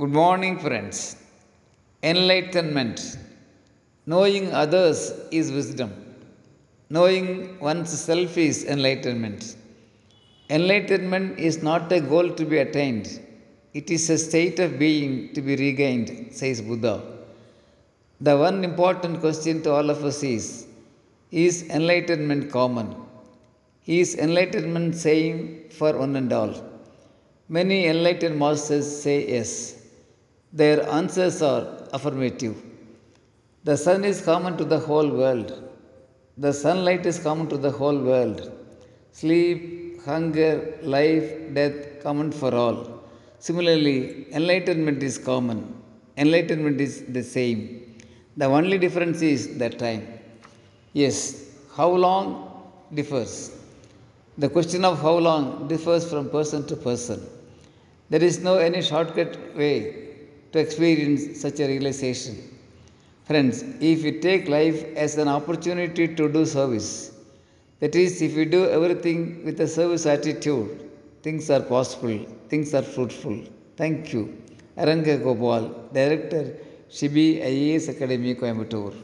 Good morning, friends. Enlightenment. Knowing others is wisdom. Knowing oneself is enlightenment. Enlightenment is not a goal to be attained, it is a state of being to be regained, says Buddha. The one important question to all of us is Is enlightenment common? Is enlightenment same for one and all? Many enlightened masters say yes. Their answers are affirmative. The sun is common to the whole world. The sunlight is common to the whole world. Sleep, hunger, life, death common for all. Similarly, enlightenment is common. Enlightenment is the same. The only difference is the time. Yes, how long differs. The question of how long differs from person to person. There is no any shortcut way to experience such a realization. Friends, if we take life as an opportunity to do service, that is, if we do everything with a service attitude, things are possible, things are fruitful. Thank you. Aranga Gopal, Director, Shibi IAS Academy, Coimbatore.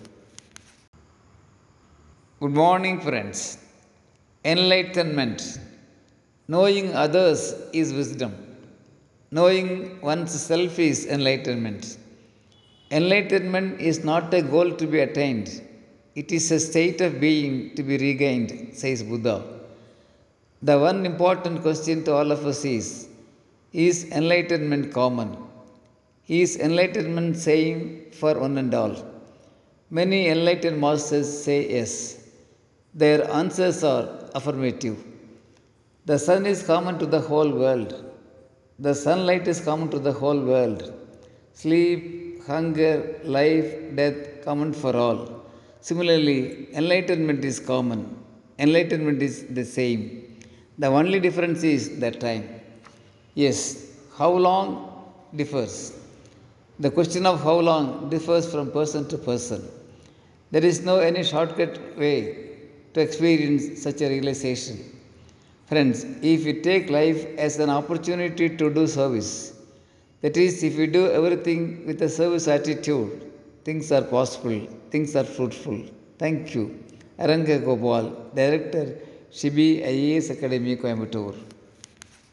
Good morning, friends. Enlightenment. Knowing others is wisdom. Knowing one's self is enlightenment. Enlightenment is not a goal to be attained, it is a state of being to be regained, says Buddha. The one important question to all of us is Is enlightenment common? Is enlightenment same for one and all? Many enlightened masters say yes. Their answers are affirmative. The sun is common to the whole world. The sunlight is common to the whole world. Sleep, hunger, life, death common for all. Similarly, enlightenment is common. Enlightenment is the same. The only difference is the time. Yes, how long differs. The question of how long differs from person to person. There is no any shortcut way to experience such a realization. Friends, if we take life as an opportunity to do service, that is, if we do everything with a service attitude, things are possible, things are fruitful. Thank you. Aranga Gopal, Director, Shibi IAS Academy, Coimbatore.